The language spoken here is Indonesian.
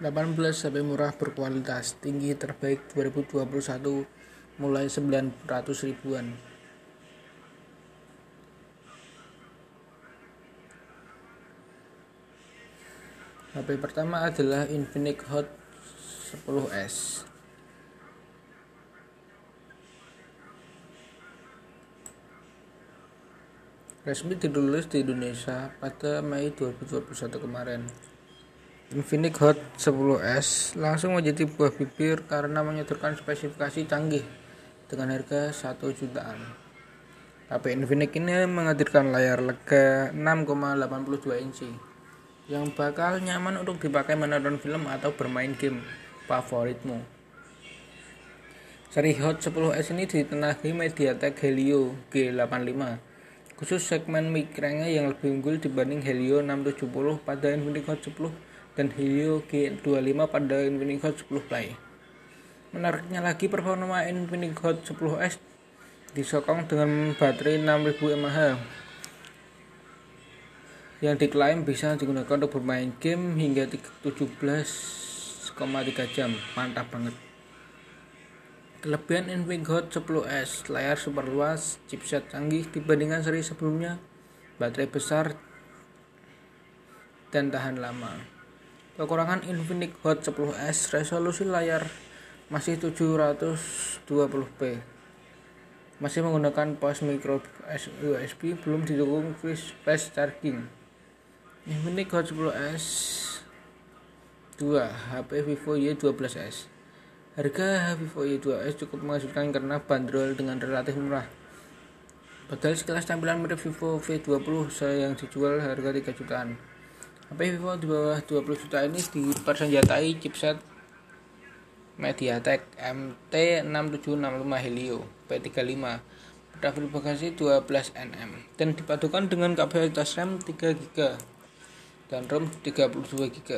18 HP murah berkualitas tinggi terbaik 2021 mulai 900 ribuan. HP pertama adalah Infinix Hot 10s resmi dirilis di Indonesia pada Mei 2021 kemarin Infinix Hot 10s langsung menjadi buah bibir karena menyodorkan spesifikasi canggih dengan harga 1 jutaan. HP Infinix ini menghadirkan layar lega 6,82 inci yang bakal nyaman untuk dipakai menonton film atau bermain game favoritmu. Seri Hot 10s ini ditenagai MediaTek Helio G85 khusus segmen mikranya yang lebih unggul dibanding Helio 670 pada Infinix Hot 10 dan Helio G25 pada Infinix Hot 10 Play. Menariknya lagi performa Infinix Hot 10s disokong dengan baterai 6000 mAh yang diklaim bisa digunakan untuk bermain game hingga 17,3 jam. Mantap banget. Kelebihan Infinix Hot 10s, layar super luas, chipset canggih dibandingkan seri sebelumnya, baterai besar, dan tahan lama. Kekurangan Infinix Hot 10s resolusi layar masih 720p. Masih menggunakan pos micro USB belum didukung fast charging. Infinix Hot 10s 2 HP Vivo Y12s. Harga Vivo Y2s cukup mengejutkan karena bandrol dengan relatif murah. Padahal sekelas tampilan mirip Vivo V20 yang dijual harga 3 jutaan. HP Vivo di bawah 20 juta ini dipersenjatai chipset MediaTek MT6765 Helio P35 profil bagasi 12 nm dan dipadukan dengan kapasitas RAM 3 GB dan ROM 32 GB